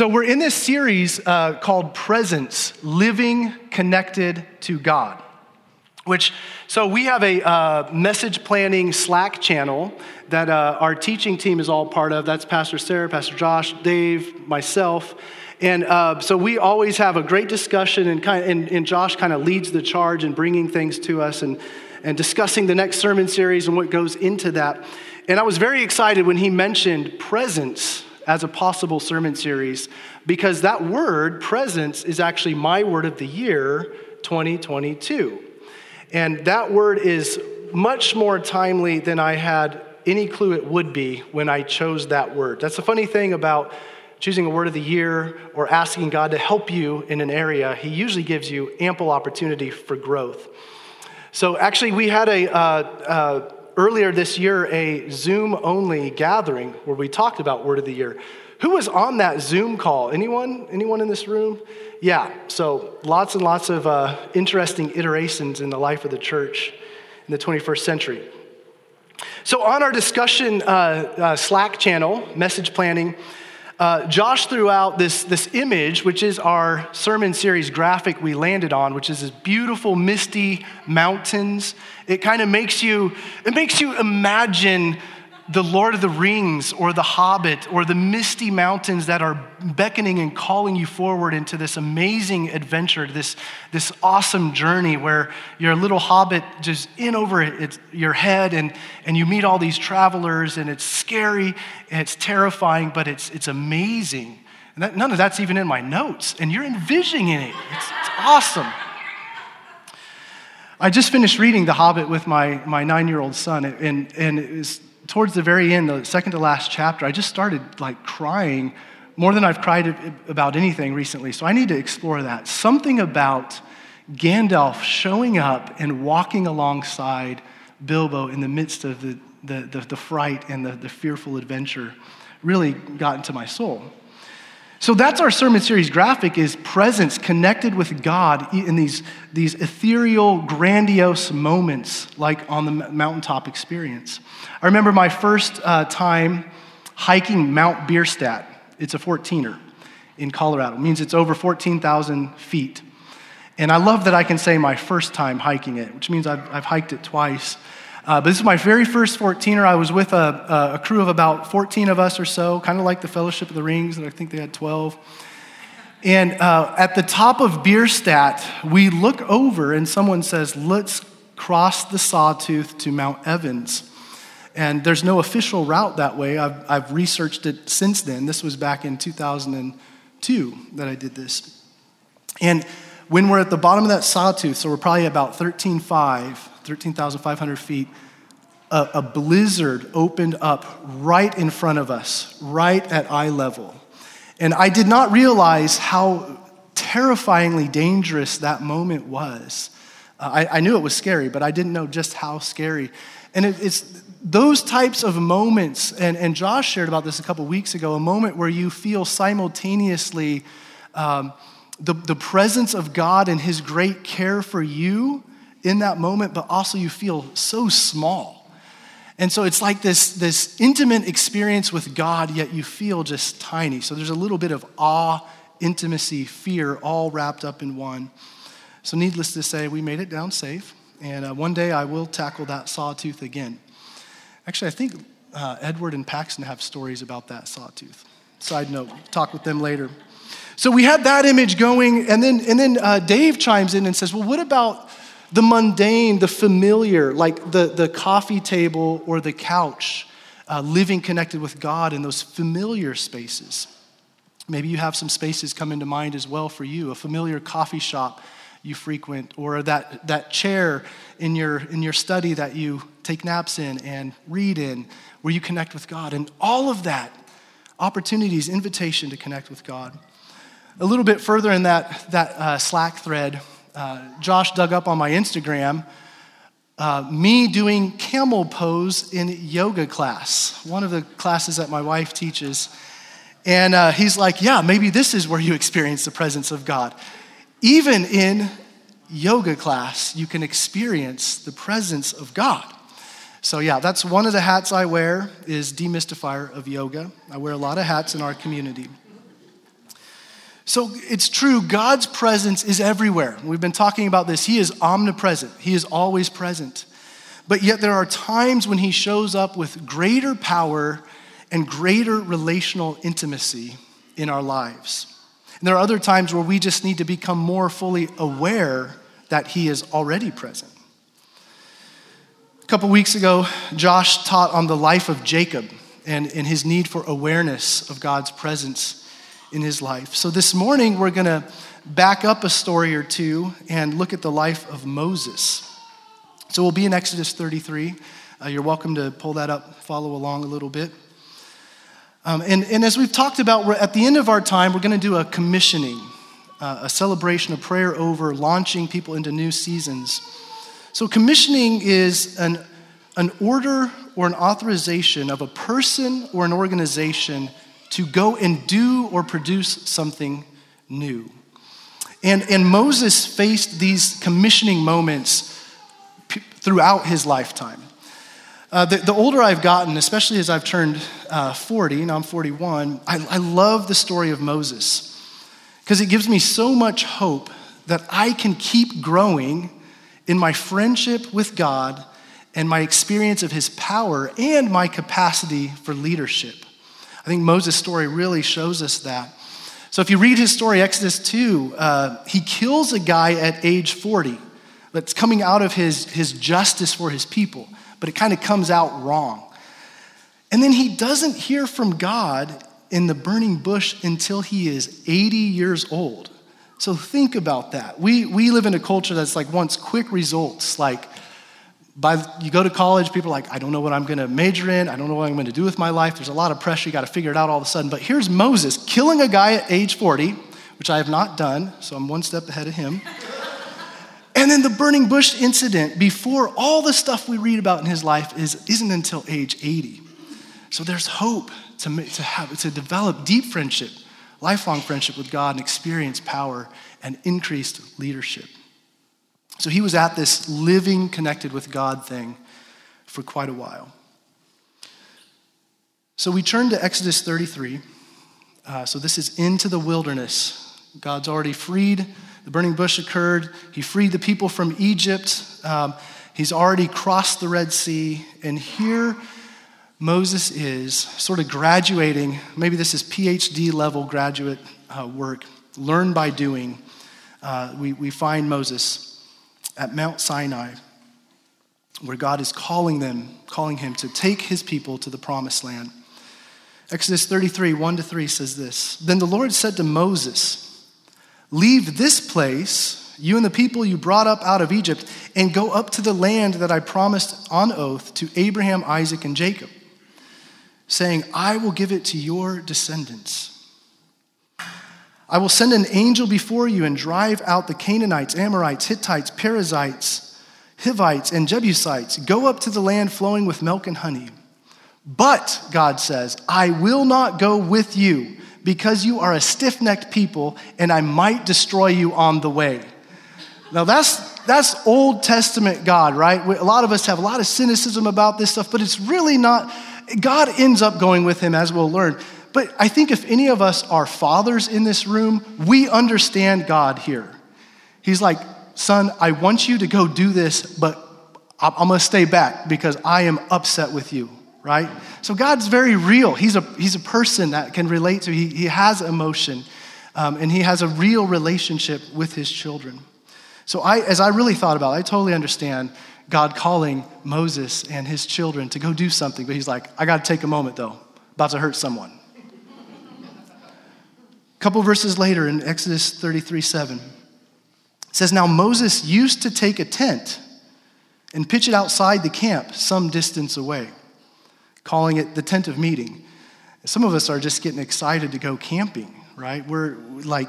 So, we're in this series uh, called Presence Living Connected to God. Which, so we have a uh, message planning Slack channel that uh, our teaching team is all part of. That's Pastor Sarah, Pastor Josh, Dave, myself. And uh, so we always have a great discussion, and, kind of, and, and Josh kind of leads the charge in bringing things to us and, and discussing the next sermon series and what goes into that. And I was very excited when he mentioned presence as a possible sermon series because that word, presence, is actually my word of the year 2022. And that word is much more timely than I had any clue it would be when I chose that word. That's the funny thing about choosing a word of the year or asking God to help you in an area. He usually gives you ample opportunity for growth. So, actually, we had a uh, uh, earlier this year a Zoom only gathering where we talked about Word of the Year. Who was on that Zoom call? Anyone? Anyone in this room? Yeah, so lots and lots of uh, interesting iterations in the life of the church in the 21st century. So, on our discussion uh, uh, Slack channel, message planning, uh, Josh threw out this, this image, which is our sermon series graphic we landed on, which is this beautiful, misty mountains. It kind of makes you, it makes you imagine the Lord of the Rings or the Hobbit or the misty mountains that are beckoning and calling you forward into this amazing adventure, this, this awesome journey where you're a little hobbit just in over it, your head and, and you meet all these travelers and it's scary and it's terrifying, but it's, it's amazing. And that, none of that's even in my notes, and you're envisioning it. It's, it's awesome. I just finished reading The Hobbit with my, my nine year old son, and, and it was towards the very end, the second to last chapter, I just started like crying more than I've cried about anything recently. So I need to explore that. Something about Gandalf showing up and walking alongside Bilbo in the midst of the, the, the, the fright and the, the fearful adventure really got into my soul. So that's our sermon series graphic is presence connected with God in these, these ethereal, grandiose moments like on the mountaintop experience. I remember my first uh, time hiking Mount Bierstadt. It's a 14er in Colorado. It means it's over 14,000 feet. And I love that I can say my first time hiking it, which means I've, I've hiked it twice. Uh, but this is my very first 14er. I was with a, a crew of about 14 of us or so, kind of like the Fellowship of the Rings, and I think they had 12. And uh, at the top of Bierstadt, we look over and someone says, Let's cross the sawtooth to Mount Evans. And there's no official route that way. I've, I've researched it since then. This was back in 2002 that I did this. And when we're at the bottom of that sawtooth, so we're probably about 13.5, 13,500 feet, a, a blizzard opened up right in front of us, right at eye level. And I did not realize how terrifyingly dangerous that moment was. Uh, I, I, knew it was scary, but I didn't know just how scary. And it, it's those types of moments, and, and Josh shared about this a couple weeks ago, a moment where you feel simultaneously um, the, the presence of God and His great care for you in that moment, but also you feel so small. And so it's like this, this intimate experience with God, yet you feel just tiny. So there's a little bit of awe, intimacy, fear, all wrapped up in one. So, needless to say, we made it down safe. And uh, one day I will tackle that sawtooth again. Actually, I think uh, Edward and Paxton have stories about that sawtooth. Side note, talk with them later. So we had that image going, and then, and then uh, Dave chimes in and says, Well, what about the mundane, the familiar, like the, the coffee table or the couch, uh, living connected with God in those familiar spaces. Maybe you have some spaces come into mind as well for you a familiar coffee shop you frequent, or that, that chair in your, in your study that you take naps in and read in, where you connect with God. And all of that opportunities, invitation to connect with God. A little bit further in that, that uh, Slack thread, uh, Josh dug up on my Instagram uh, me doing camel pose in yoga class, one of the classes that my wife teaches. And uh, he's like, Yeah, maybe this is where you experience the presence of God. Even in yoga class, you can experience the presence of God. So yeah, that's one of the hats I wear is demystifier of yoga. I wear a lot of hats in our community. So it's true, God's presence is everywhere. We've been talking about this. He is omnipresent, He is always present. But yet there are times when He shows up with greater power and greater relational intimacy in our lives. And there are other times where we just need to become more fully aware that He is already present. A couple weeks ago, Josh taught on the life of Jacob and, and his need for awareness of God's presence in his life. So this morning, we're going to back up a story or two and look at the life of Moses. So we'll be in Exodus 33. Uh, you're welcome to pull that up, follow along a little bit. Um, and, and as we've talked about, at the end of our time, we're going to do a commissioning, uh, a celebration, a prayer over launching people into new seasons. So, commissioning is an, an order or an authorization of a person or an organization to go and do or produce something new. And, and Moses faced these commissioning moments p- throughout his lifetime. Uh, the, the, older I've gotten, especially as I've turned uh, 40, now I'm 41, I, I love the story of Moses because it gives me so much hope that I can keep growing in my friendship with God and my experience of his power and my capacity for leadership. I think Moses' story really shows us that. So if you read his story, Exodus 2, uh, he kills a guy at age 40 that's coming out of his, his justice for his people but it kind of comes out wrong. And then he doesn't hear from God in the burning bush until he is 80 years old. So think about that. We, we live in a culture that's like wants quick results. Like, by you go to college, people are like, I don't know what I'm going to major in. I don't know what I'm going to do with my life. There's a lot of pressure. You got to figure it out all of a sudden. But here's Moses killing a guy at age 40, which I have not done, so I'm one step ahead of him. And then the burning bush incident, before all the stuff we read about in his life, is, isn't until age 80. So there's hope to, to, have, to develop deep friendship, lifelong friendship with God, and experience power and increased leadership. So he was at this living, connected with God thing for quite a while. So we turn to Exodus 33. Uh, so this is into the wilderness. God's already freed the burning bush occurred. He freed the people from Egypt. Um, he's already crossed the Red Sea. And here Moses is sort of graduating. Maybe this is PhD level graduate uh, work, learn by doing. Uh, we, we find Moses at Mount Sinai, where God is calling them, calling him to take his people to the promised land. Exodus 33, 1 to 3 says this Then the Lord said to Moses, Leave this place, you and the people you brought up out of Egypt, and go up to the land that I promised on oath to Abraham, Isaac, and Jacob, saying, I will give it to your descendants. I will send an angel before you and drive out the Canaanites, Amorites, Hittites, Perizzites, Hivites, and Jebusites. Go up to the land flowing with milk and honey. But, God says, I will not go with you because you are a stiff necked people, and I might destroy you on the way. Now, that's, that's Old Testament God, right? A lot of us have a lot of cynicism about this stuff, but it's really not. God ends up going with him, as we'll learn. But I think if any of us are fathers in this room, we understand God here. He's like, son, I want you to go do this, but I'm gonna stay back because I am upset with you right? So God's very real. He's a, he's a person that can relate to, he, he has emotion, um, and he has a real relationship with his children. So I, as I really thought about it, I totally understand God calling Moses and his children to go do something, but he's like, I got to take a moment though, about to hurt someone. Couple verses later in Exodus 33 7, it says, Now Moses used to take a tent and pitch it outside the camp some distance away calling it the tent of meeting. Some of us are just getting excited to go camping, right? We're like,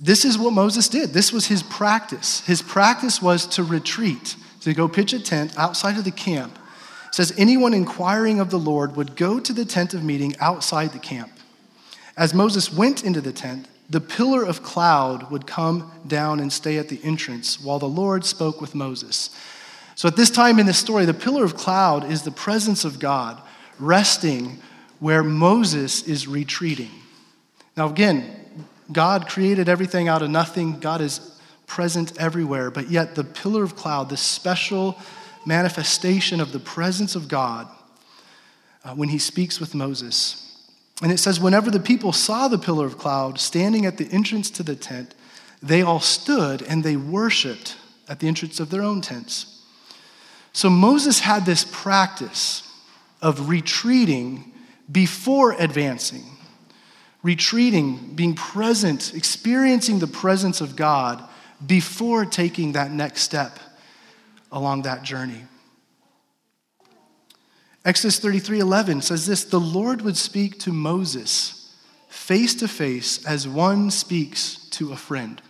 this is what Moses did. This was his practice. His practice was to retreat, to go pitch a tent outside of the camp. It says, anyone inquiring of the Lord would go to the tent of meeting outside the camp. As Moses went into the tent, the pillar of cloud would come down and stay at the entrance while the Lord spoke with Moses. So at this time in this story, the pillar of cloud is the presence of God resting where Moses is retreating. Now, again, God created everything out of nothing. God is present everywhere, but yet the pillar of cloud, this special manifestation of the presence of God uh, when he speaks with Moses. And it says, whenever the people saw the pillar of cloud standing at the entrance to the tent, they all stood and they worshiped at the entrance of their own tents. So Moses had this practice of retreating before advancing, retreating, being present, experiencing the presence of God before taking that next step along that journey. Exodus 33 11 says this The Lord would speak to Moses face to face as one speaks to a friend.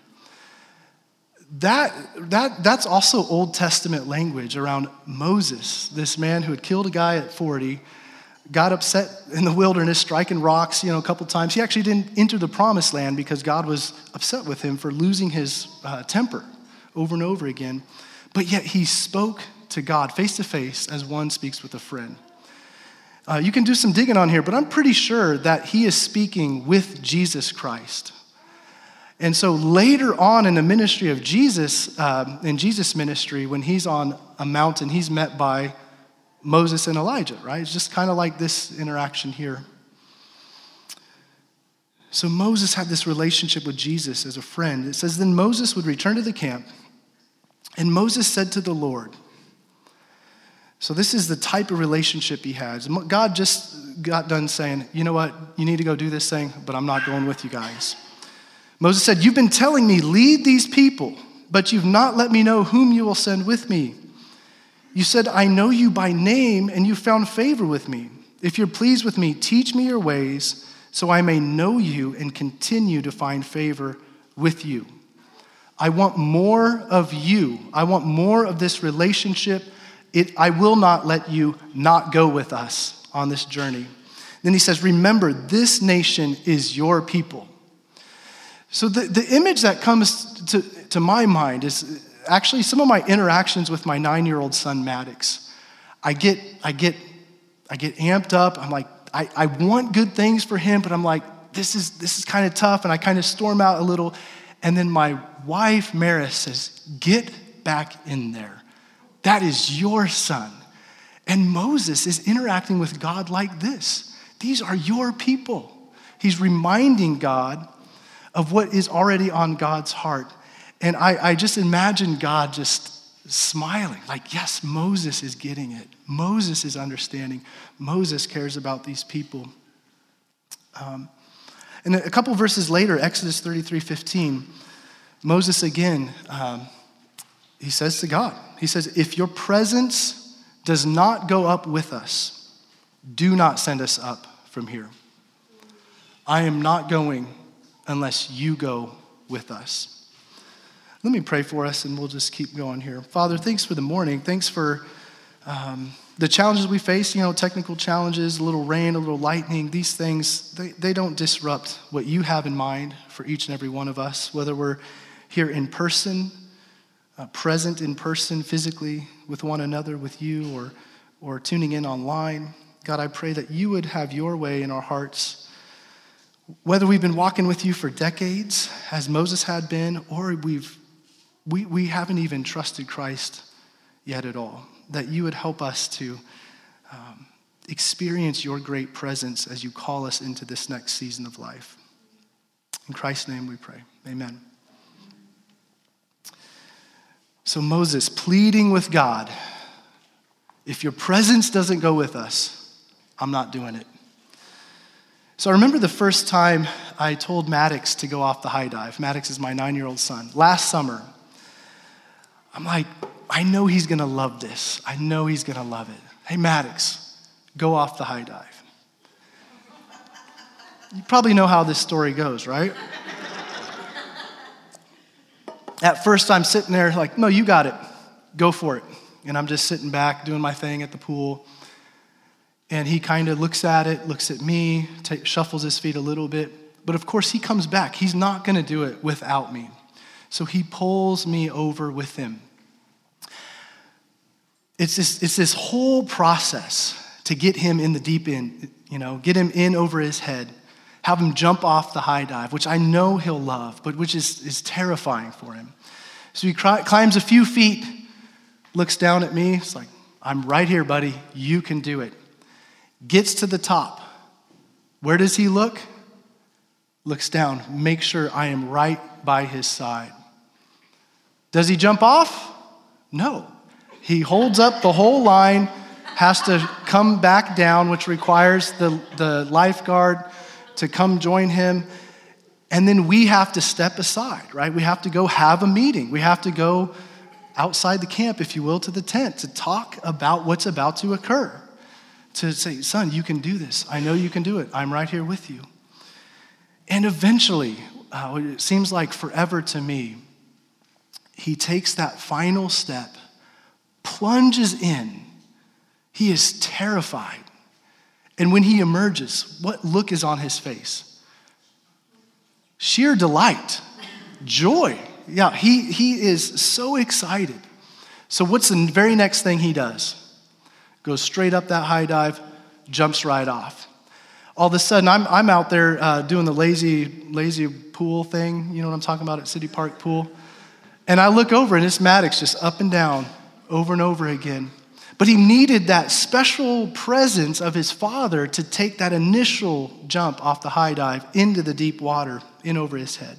That, that, that's also Old Testament language around Moses, this man who had killed a guy at 40, got upset in the wilderness, striking rocks, you know, a couple times. He actually didn't enter the promised land because God was upset with him for losing his uh, temper over and over again. But yet he spoke to God face to face as one speaks with a friend. Uh, you can do some digging on here, but I'm pretty sure that he is speaking with Jesus Christ. And so later on in the ministry of Jesus, um, in Jesus' ministry, when he's on a mountain, he's met by Moses and Elijah, right? It's just kind of like this interaction here. So Moses had this relationship with Jesus as a friend. It says, Then Moses would return to the camp, and Moses said to the Lord, so, this is the type of relationship he has. God just got done saying, You know what? You need to go do this thing, but I'm not going with you guys. Moses said, You've been telling me, lead these people, but you've not let me know whom you will send with me. You said, I know you by name, and you found favor with me. If you're pleased with me, teach me your ways, so I may know you and continue to find favor with you. I want more of you. I want more of this relationship it, I will not let you not go with us on this journey. Then he says, Remember, this nation is your people. So the, the image that comes to, to my mind is actually some of my interactions with my nine year old son, Maddox. I get, I, get, I get amped up. I'm like, I, I want good things for him, but I'm like, this is, this is kind of tough. And I kind of storm out a little. And then my wife, Maris, says, Get back in there. That is your son. And Moses is interacting with God like this These are your people. He's reminding God of what is already on God's heart. And I, I just imagine God just smiling, like, yes, Moses is getting it. Moses is understanding. Moses cares about these people. Um, and a couple verses later, Exodus 33 15, Moses again, um, he says to God, he says, If your presence does not go up with us, do not send us up from here. I am not going unless you go with us. Let me pray for us and we'll just keep going here. Father, thanks for the morning. Thanks for um, the challenges we face, you know, technical challenges, a little rain, a little lightning. These things, they, they don't disrupt what you have in mind for each and every one of us, whether we're here in person uh, present in person physically with one another, with you, or, or tuning in online. God, I pray that you would have your way in our hearts. Whether we've been walking with you for decades, as Moses had been, or we've, we, we haven't even trusted Christ yet at all, that you would help us to um, experience your great presence as you call us into this next season of life. In Christ's name we pray. Amen. So Moses pleading with God, if your presence doesn't go with us, I'm not doing it. So I remember the first time I told Maddox to go off the high dive. Maddox is my nine year old son. Last summer, I'm like, I know he's gonna love this. I know he's gonna love it. Hey, Maddox, go off the high dive. You probably know how this story goes, right? At first, I'm sitting there like, no, you got it. Go for it. And I'm just sitting back doing my thing at the pool. And he kind of looks at it, looks at me, t- shuffles his feet a little bit. But of course, he comes back. He's not going to do it without me. So he pulls me over with him. It's this, it's this whole process to get him in the deep end, you know, get him in over his head, have him jump off the high dive, which I know he'll love, but which is, is terrifying for him. So he climbs a few feet, looks down at me. It's like, I'm right here, buddy. You can do it. Gets to the top. Where does he look? Looks down. Make sure I am right by his side. Does he jump off? No. He holds up the whole line, has to come back down, which requires the, the lifeguard to come join him. And then we have to step aside, right? We have to go have a meeting. We have to go outside the camp, if you will, to the tent to talk about what's about to occur. To say, son, you can do this. I know you can do it. I'm right here with you. And eventually, uh, it seems like forever to me, he takes that final step, plunges in. He is terrified. And when he emerges, what look is on his face? Sheer delight, joy. Yeah, he, he is so excited. So, what's the very next thing he does? Goes straight up that high dive, jumps right off. All of a sudden, I'm, I'm out there uh, doing the lazy, lazy pool thing. You know what I'm talking about at City Park Pool? And I look over, and it's Maddox just up and down over and over again. But he needed that special presence of his father to take that initial jump off the high dive into the deep water in over his head.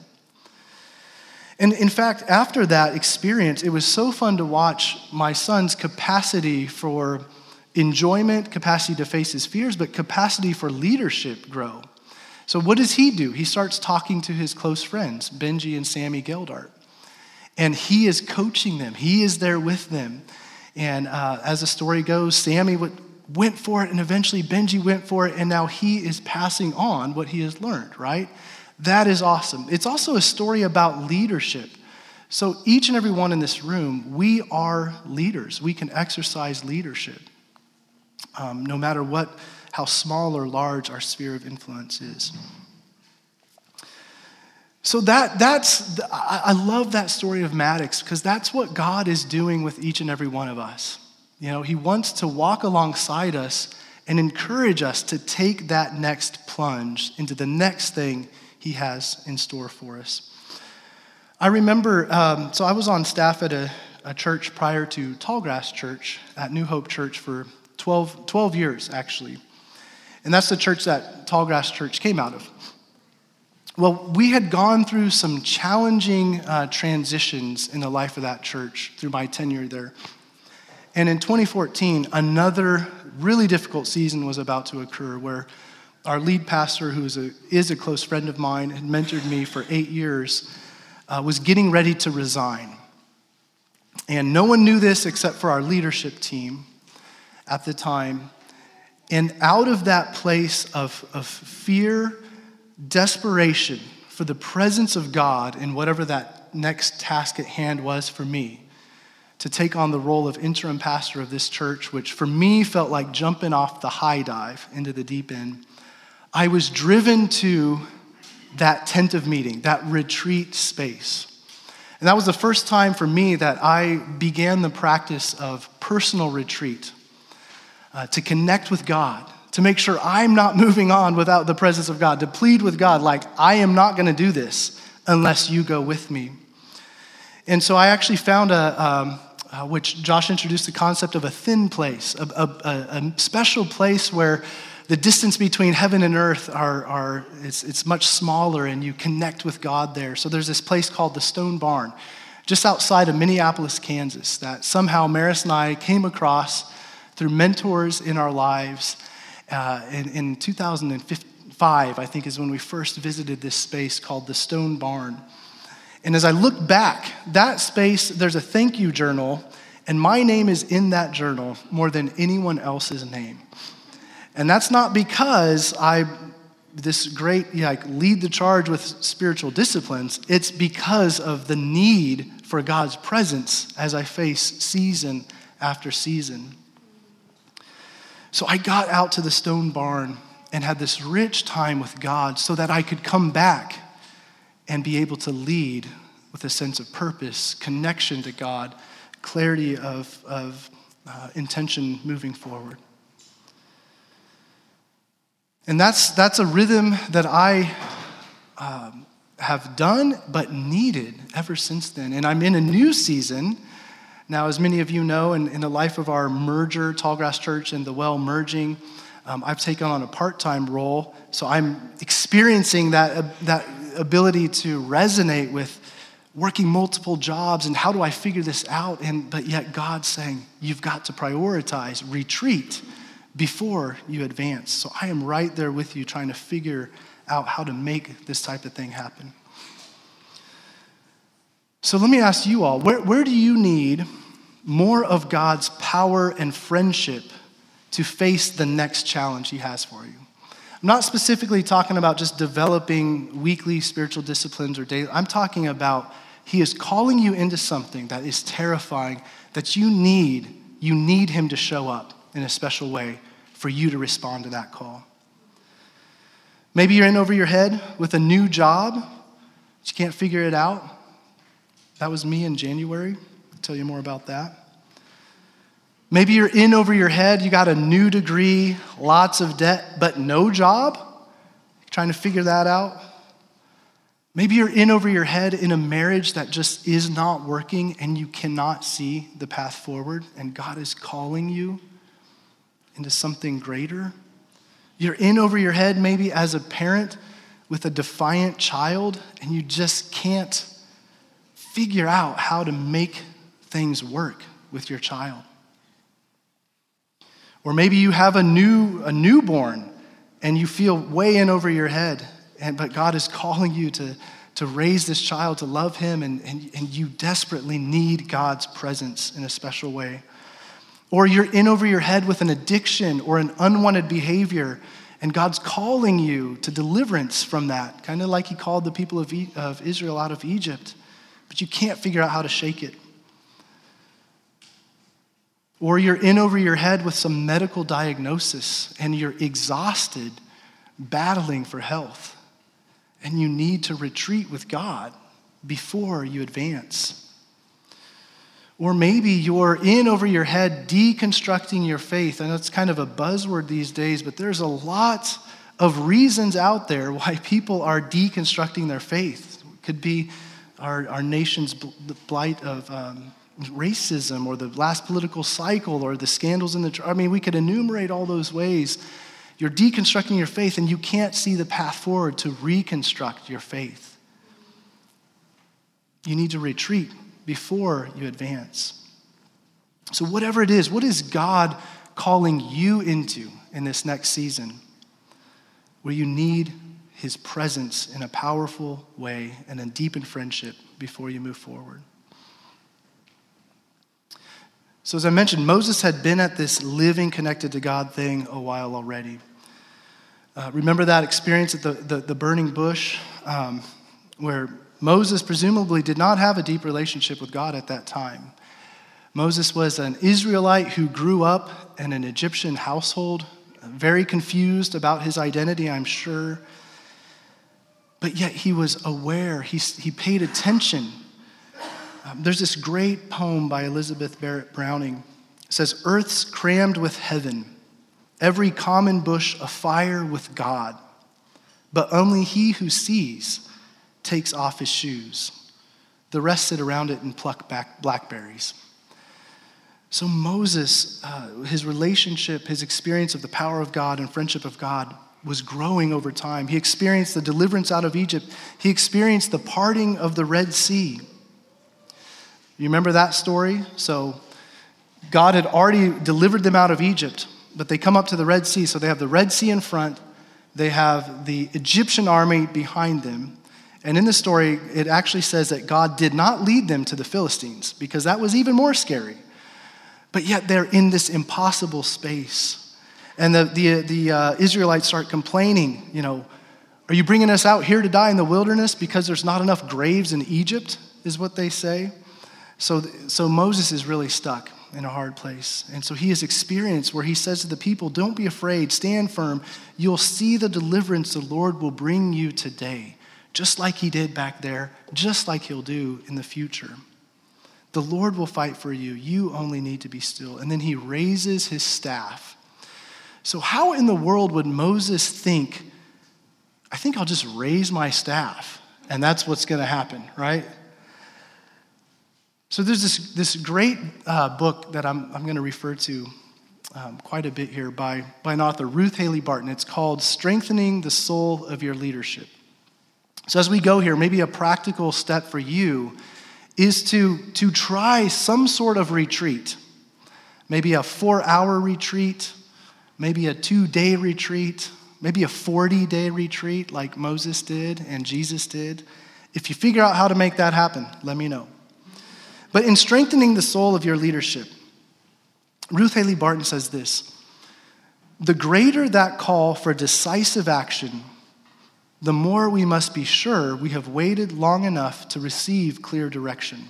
And in fact, after that experience, it was so fun to watch my son's capacity for enjoyment, capacity to face his fears, but capacity for leadership grow. So, what does he do? He starts talking to his close friends, Benji and Sammy Geldart. And he is coaching them, he is there with them. And uh, as the story goes, Sammy went for it, and eventually Benji went for it, and now he is passing on what he has learned, right? That is awesome. It's also a story about leadership. So, each and every one in this room, we are leaders. We can exercise leadership, um, no matter what, how small or large our sphere of influence is. So that, that's, I love that story of Maddox because that's what God is doing with each and every one of us. You know, He wants to walk alongside us and encourage us to take that next plunge into the next thing He has in store for us. I remember, um, so I was on staff at a, a church prior to Tallgrass Church at New Hope Church for 12, 12 years, actually. And that's the church that Tallgrass Church came out of. Well, we had gone through some challenging uh, transitions in the life of that church through my tenure there. And in 2014, another really difficult season was about to occur where our lead pastor, who is a, is a close friend of mine, had mentored me for eight years, uh, was getting ready to resign. And no one knew this except for our leadership team at the time. And out of that place of, of fear desperation for the presence of God in whatever that next task at hand was for me to take on the role of interim pastor of this church, which for me felt like jumping off the high dive into the deep end. I was driven to that tent of meeting, that retreat space. And that was the first time for me that I began the practice of personal retreat uh, to connect with God to make sure I'm not moving on without the presence of God, to plead with God, like, I am not going to do this unless you go with me. And so I actually found a, um, uh, which Josh introduced the concept of a thin place, a, a, a, special place where the distance between heaven and earth are, are it's, it's much smaller and you connect with God there. So there's this place called the Stone Barn, just outside of Minneapolis, Kansas, that somehow Maris and I came across through mentors in our lives uh, in, in 2005, I think, is when we first visited this space called the Stone Barn. And as I look back, that space, there's a thank you journal, and my name is in that journal more than anyone else's name. And that's not because I this great like lead the charge with spiritual disciplines. It's because of the need for God's presence as I face season after season. So I got out to the stone barn and had this rich time with God so that I could come back and be able to lead with a sense of purpose, connection to God, clarity of, of uh, intention moving forward. And that's, that's a rhythm that I um, have done but needed ever since then. And I'm in a new season. Now, as many of you know, in, in the life of our merger, Tallgrass Church and the Well merging, um, I've taken on a part time role. So I'm experiencing that, uh, that ability to resonate with working multiple jobs and how do I figure this out? And, but yet God's saying, you've got to prioritize retreat before you advance. So I am right there with you trying to figure out how to make this type of thing happen. So let me ask you all where, where do you need more of God's power and friendship to face the next challenge He has for you? I'm not specifically talking about just developing weekly spiritual disciplines or daily. I'm talking about He is calling you into something that is terrifying that you need. You need Him to show up in a special way for you to respond to that call. Maybe you're in over your head with a new job, but you can't figure it out. That was me in January. I'll tell you more about that. Maybe you're in over your head, you got a new degree, lots of debt, but no job. Trying to figure that out. Maybe you're in over your head in a marriage that just is not working and you cannot see the path forward, and God is calling you into something greater. You're in over your head, maybe as a parent with a defiant child, and you just can't figure out how to make things work with your child. Or maybe you have a new a newborn and you feel way in over your head, and, but God is calling you to, to raise this child, to love him, and, and, and you desperately need God's presence in a special way. Or you're in over your head with an addiction or an unwanted behavior, and God's calling you to deliverance from that, kind of like He called the people of, of Israel out of Egypt, but you can't figure out how to shake it. Or you're in over your head with some medical diagnosis and you're exhausted battling for health, and you need to retreat with God before you advance. Or maybe you're in over your head deconstructing your faith. I know it's kind of a buzzword these days, but there's a lot of reasons out there why people are deconstructing their faith. It could be our, our nation's blight of um, racism or the last political cycle or the scandals in the church. I mean, we could enumerate all those ways. You're deconstructing your faith and you can't see the path forward to reconstruct your faith. You need to retreat before you advance. So, whatever it is, what is God calling you into in this next season where you need his presence in a powerful way and a deepened friendship before you move forward? So, as I mentioned, Moses had been at this living connected to God thing a while already. Uh, remember that experience at the, the, the burning bush um, where Moses presumably did not have a deep relationship with God at that time. Moses was an Israelite who grew up in an Egyptian household, very confused about his identity, I'm sure. But yet he was aware, he, he paid attention. Um, there's this great poem by Elizabeth Barrett Browning. It says, Earth's crammed with heaven, every common bush afire with God, but only he who sees takes off his shoes. The rest sit around it and pluck back blackberries. So, Moses, uh, his relationship, his experience of the power of God and friendship of God was growing over time. He experienced the deliverance out of Egypt, he experienced the parting of the Red Sea. You remember that story? So, God had already delivered them out of Egypt, but they come up to the Red Sea. So, they have the Red Sea in front, they have the Egyptian army behind them. And in the story, it actually says that God did not lead them to the Philistines because that was even more scary. But yet they're in this impossible space. And the, the, the uh, Israelites start complaining, you know, are you bringing us out here to die in the wilderness because there's not enough graves in Egypt, is what they say. So, so Moses is really stuck in a hard place. And so he has experienced where he says to the people, Don't be afraid, stand firm. You'll see the deliverance the Lord will bring you today just like he did back there, just like he'll do in the future. The Lord will fight for you. You only need to be still. And then he raises his staff So, how in the world would Moses think, I think I'll just raise my staff and that's what's going to happen, right? So, there's this, this great uh, book that I'm, I'm going to refer to um, quite a bit here by, by an author, Ruth Haley Barton. It's called Strengthening the Soul of Your Leadership. So, as we go here, maybe a practical step for you is to, to try some sort of retreat. Maybe a four hour retreat, maybe a two day retreat, maybe a 40 day retreat like Moses did and Jesus did. If you figure out how to make that happen, let me know. But in strengthening the soul of your leadership, Ruth Haley Barton says this The greater that call for decisive action, the more we must be sure we have waited long enough to receive clear direction.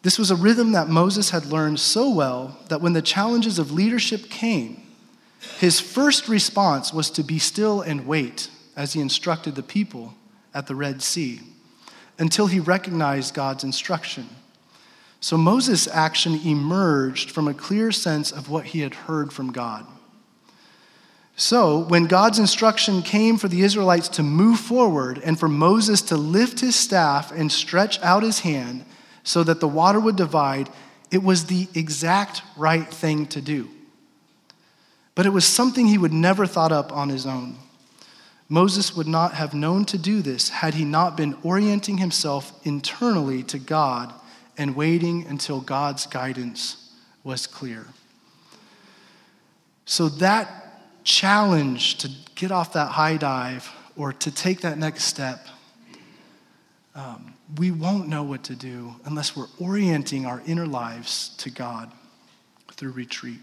This was a rhythm that Moses had learned so well that when the challenges of leadership came, his first response was to be still and wait as he instructed the people at the Red Sea until he recognized God's instruction. So Moses' action emerged from a clear sense of what he had heard from God. So, when God's instruction came for the Israelites to move forward and for Moses to lift his staff and stretch out his hand so that the water would divide, it was the exact right thing to do. But it was something he would never thought up on his own. Moses would not have known to do this had he not been orienting himself internally to God and waiting until God's guidance was clear. So that challenge to get off that high dive or to take that next step, um, we won't know what to do unless we're orienting our inner lives to God through retreat.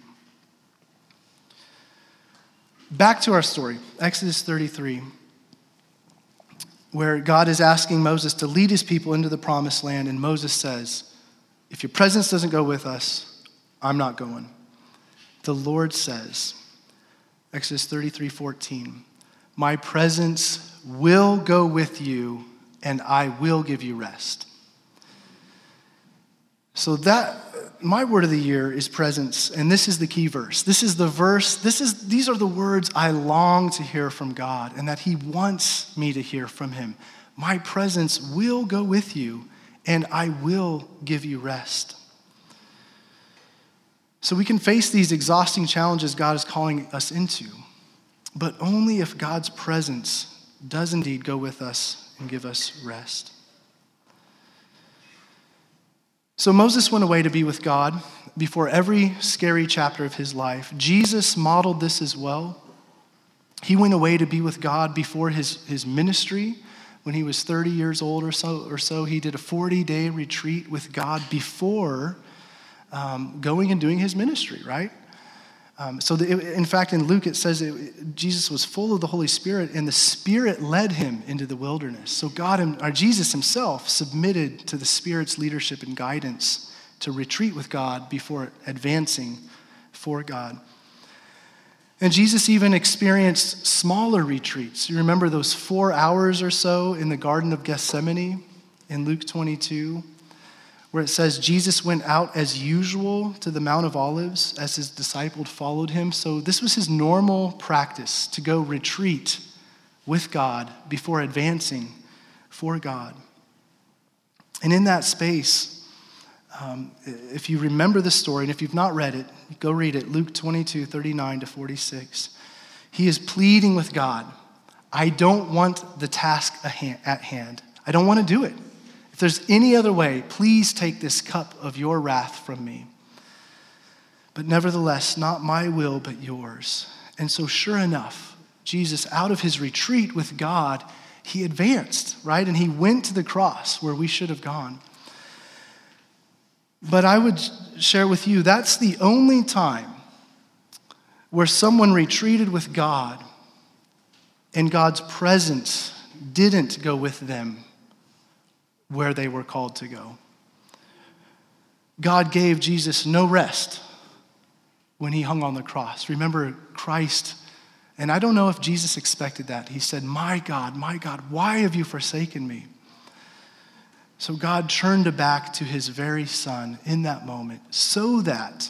Back to our story, Exodus 33, where God is asking Moses to lead his people into the promised land, and Moses says, If your presence doesn't go with us, I'm not going. The Lord says, Exodus 33 14. My presence will go with you, and I will give you rest. So that my word of the year is presence, and this is the key verse. This is the verse, this is these are the words I long to hear from God and that He wants me to hear from Him. My presence will go with you, and I will give you rest. So we can face these exhausting challenges God is calling us into, but only if God's presence does indeed go with us and give us rest. So Moses went away to be with God before every scary chapter of his life. Jesus modeled this as well. He went away to be with God before his, his ministry. When he was 30 years old or so, or so he did a 40 day retreat with God before um, going and doing his ministry, right? Um, so, the, in fact, in Luke, it says it, Jesus was full of the Holy Spirit, and the Spirit led him into the wilderness. So, God, or Jesus himself, submitted to the Spirit's leadership and guidance to retreat with God before advancing for God. And Jesus even experienced smaller retreats. You remember those four hours or so in the Garden of Gethsemane in Luke 22? Where it says Jesus went out as usual to the Mount of Olives as his disciples followed him. So this was his normal practice to go retreat with God before advancing for God. And in that space, um, if you remember the story, and if you've not read it, go read it Luke 22, 39 to 46. He is pleading with God I don't want the task at hand, I don't want to do it there's any other way, please take this cup of your wrath from me. But nevertheless, not my will, but yours. And so, sure enough, Jesus, out of his retreat with God, he advanced, right? And he went to the cross where we should have gone. But I would share with you that's the only time where someone retreated with God and God's presence didn't go with them where they were called to go. God gave Jesus no rest when he hung on the cross. Remember, Christ, and I don't know if Jesus expected that. He said, My God, my God, why have you forsaken me? So God turned back to his very son in that moment so that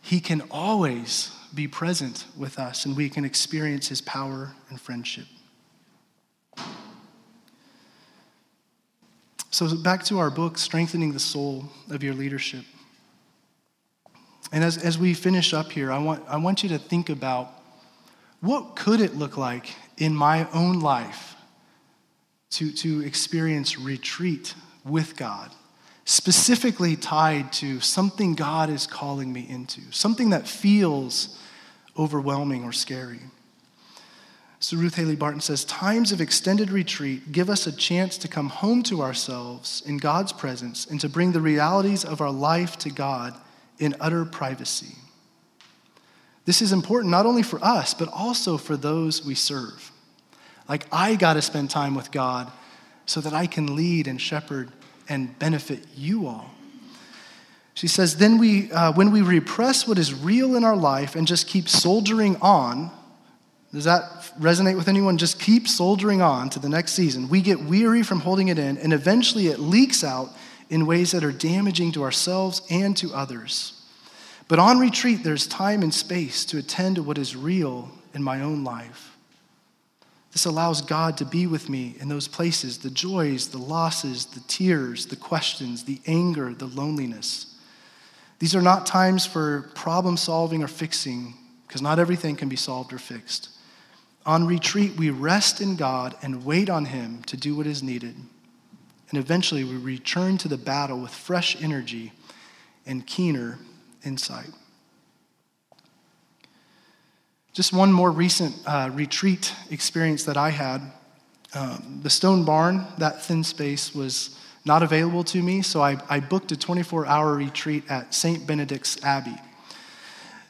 he can always be present with us and we can experience his power and friendship. So, back to our book, Strengthening the Soul of Your Leadership. And as, as we finish up here, I want, I want you to think about what could it look like in my own life to, to experience retreat with God, specifically tied to something God is calling me into, something that feels overwhelming or scary. So Ruth Haley Barton says times of extended retreat give us a chance to come home to ourselves in God's presence and to bring the realities of our life to God in utter privacy. This is important not only for us, but also for those we serve. Like, I got to spend time with God so that I can lead and shepherd and benefit you all. She says, then we, uh, when we repress what is real in our life and just keep soldiering on, does that resonate with anyone? Just keep soldiering on to the next season. We get weary from holding it in, and eventually it leaks out in ways that are damaging to ourselves and to others. But on retreat, there's time and space to attend to what is real in my own life. This allows God to be with me in those places the joys, the losses, the tears, the questions, the anger, the loneliness. These are not times for problem solving or fixing, because not everything can be solved or fixed. On retreat, we rest in God and wait on Him to do what is needed. And eventually, we return to the battle with fresh energy and keener insight. Just one more recent uh, retreat experience that I had. Um, the stone barn, that thin space, was not available to me, so I, I booked a 24 hour retreat at St. Benedict's Abbey.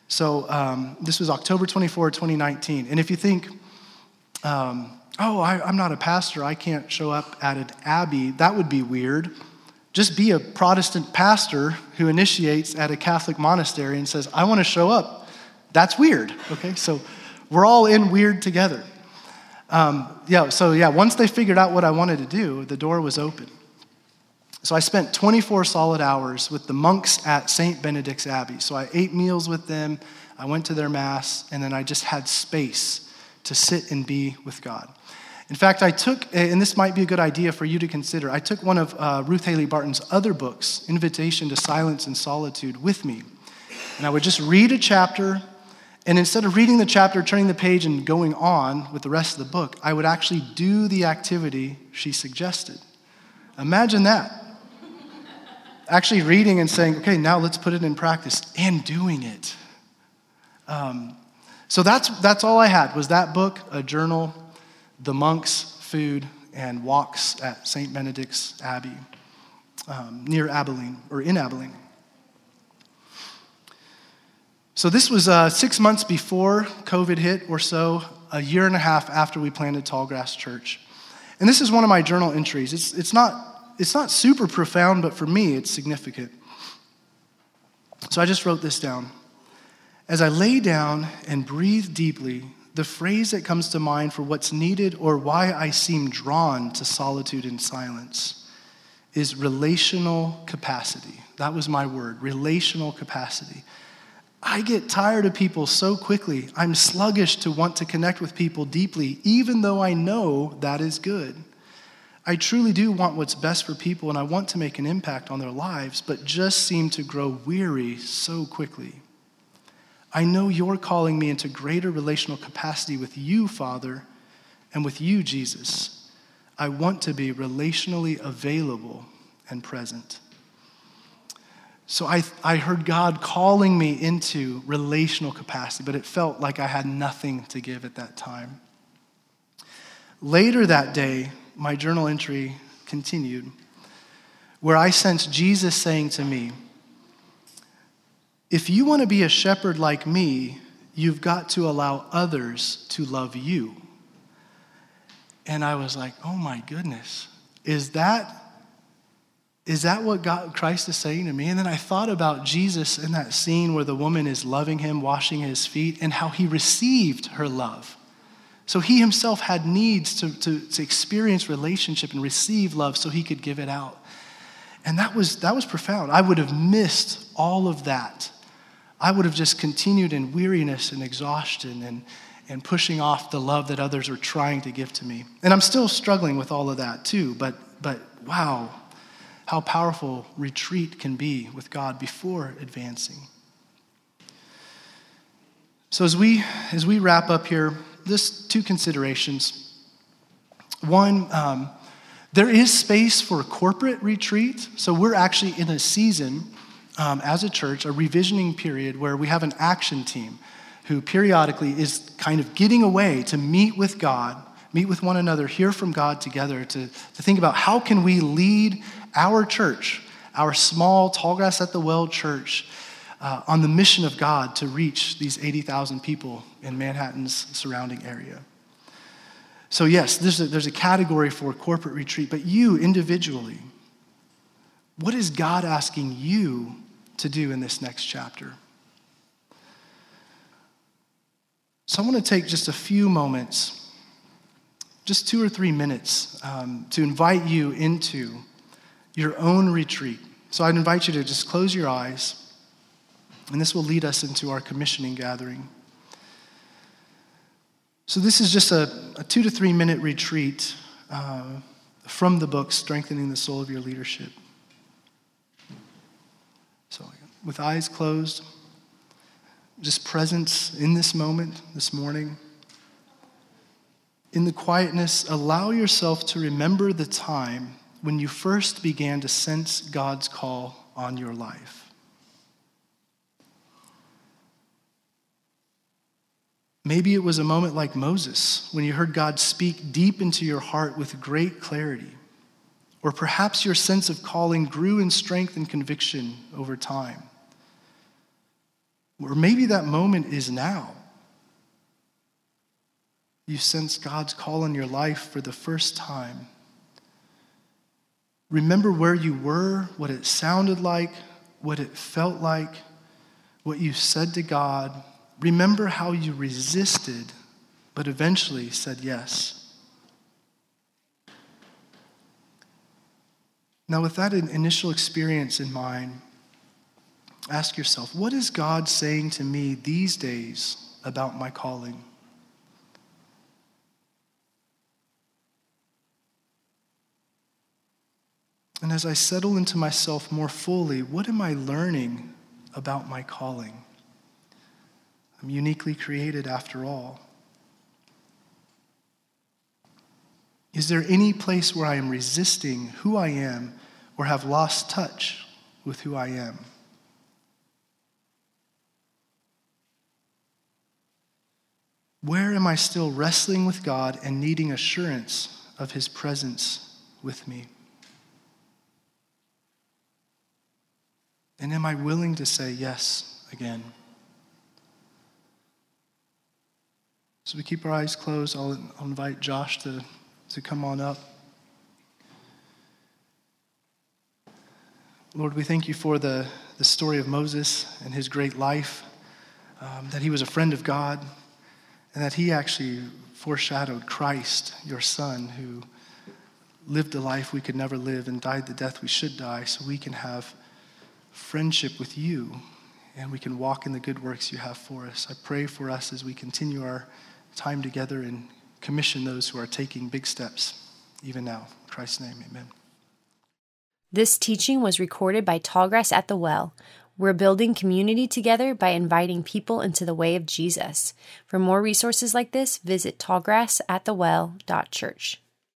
So um, this was October 24, 2019. And if you think, um, oh, I, I'm not a pastor, I can't show up at an abbey, that would be weird. Just be a Protestant pastor who initiates at a Catholic monastery and says, I want to show up. That's weird, okay? So we're all in weird together. Um, yeah, so yeah, once they figured out what I wanted to do, the door was open. So I spent 24 solid hours with the monks at St. Benedict's Abbey. So I ate meals with them, I went to their mass, and then I just had space to sit and be with God. In fact, I took, and this might be a good idea for you to consider, I took one of uh, Ruth Haley Barton's other books, Invitation to Silence and Solitude, with me. And I would just read a chapter, and instead of reading the chapter, turning the page, and going on with the rest of the book, I would actually do the activity she suggested. Imagine that. actually reading and saying, okay, now let's put it in practice, and doing it. Um, so that's, that's all I had was that book, a journal, the monks' food, and walks at St. Benedict's Abbey um, near Abilene, or in Abilene. So this was uh, six months before COVID hit, or so, a year and a half after we planted Tallgrass Church. And this is one of my journal entries. It's, it's, not, it's not super profound, but for me, it's significant. So I just wrote this down. As I lay down and breathe deeply, the phrase that comes to mind for what's needed or why I seem drawn to solitude and silence is relational capacity. That was my word, relational capacity. I get tired of people so quickly. I'm sluggish to want to connect with people deeply, even though I know that is good. I truly do want what's best for people and I want to make an impact on their lives, but just seem to grow weary so quickly. I know you're calling me into greater relational capacity with you, Father, and with you, Jesus. I want to be relationally available and present. So I, I heard God calling me into relational capacity, but it felt like I had nothing to give at that time. Later that day, my journal entry continued, where I sensed Jesus saying to me, if you want to be a shepherd like me, you've got to allow others to love you. And I was like, oh my goodness, is that is that what God, Christ is saying to me? And then I thought about Jesus in that scene where the woman is loving him, washing his feet, and how he received her love. So he himself had needs to, to, to experience relationship and receive love so he could give it out. And that was, that was profound. I would have missed all of that I would have just continued in weariness and exhaustion and, and pushing off the love that others are trying to give to me. And I'm still struggling with all of that too, but, but wow, how powerful retreat can be with God before advancing. So as we as we wrap up here, just two considerations. One, um, there is space for corporate retreat. So we're actually in a season um, as a church, a revisioning period where we have an action team who periodically is kind of getting away to meet with God, meet with one another, hear from God together, to, to think about how can we lead our church, our small Tallgrass at the Well church, uh, on the mission of God to reach these 80,000 people in Manhattan's surrounding area. So, yes, there's a, there's a category for corporate retreat, but you individually, what is God asking you to do in this next chapter? So, I want to take just a few moments, just two or three minutes, um, to invite you into your own retreat. So, I'd invite you to just close your eyes. And this will lead us into our commissioning gathering. So, this is just a, a two to three minute retreat uh, from the book, Strengthening the Soul of Your Leadership. So, with eyes closed, just presence in this moment, this morning. In the quietness, allow yourself to remember the time when you first began to sense God's call on your life. Maybe it was a moment like Moses when you heard God speak deep into your heart with great clarity. Or perhaps your sense of calling grew in strength and conviction over time. Or maybe that moment is now. You sense God's call in your life for the first time. Remember where you were, what it sounded like, what it felt like, what you said to God, Remember how you resisted, but eventually said yes. Now, with that initial experience in mind, ask yourself what is God saying to me these days about my calling? And as I settle into myself more fully, what am I learning about my calling? I'm uniquely created after all. Is there any place where I am resisting who I am or have lost touch with who I am? Where am I still wrestling with God and needing assurance of His presence with me? And am I willing to say yes again? So we keep our eyes closed. I'll, I'll invite Josh to, to come on up. Lord, we thank you for the, the story of Moses and his great life, um, that he was a friend of God, and that he actually foreshadowed Christ, your son, who lived the life we could never live and died the death we should die so we can have friendship with you and we can walk in the good works you have for us. I pray for us as we continue our time together and commission those who are taking big steps, even now. In Christ's name, amen. This teaching was recorded by Tallgrass at the Well. We're building community together by inviting people into the way of Jesus. For more resources like this, visit tallgrassatthewell.church.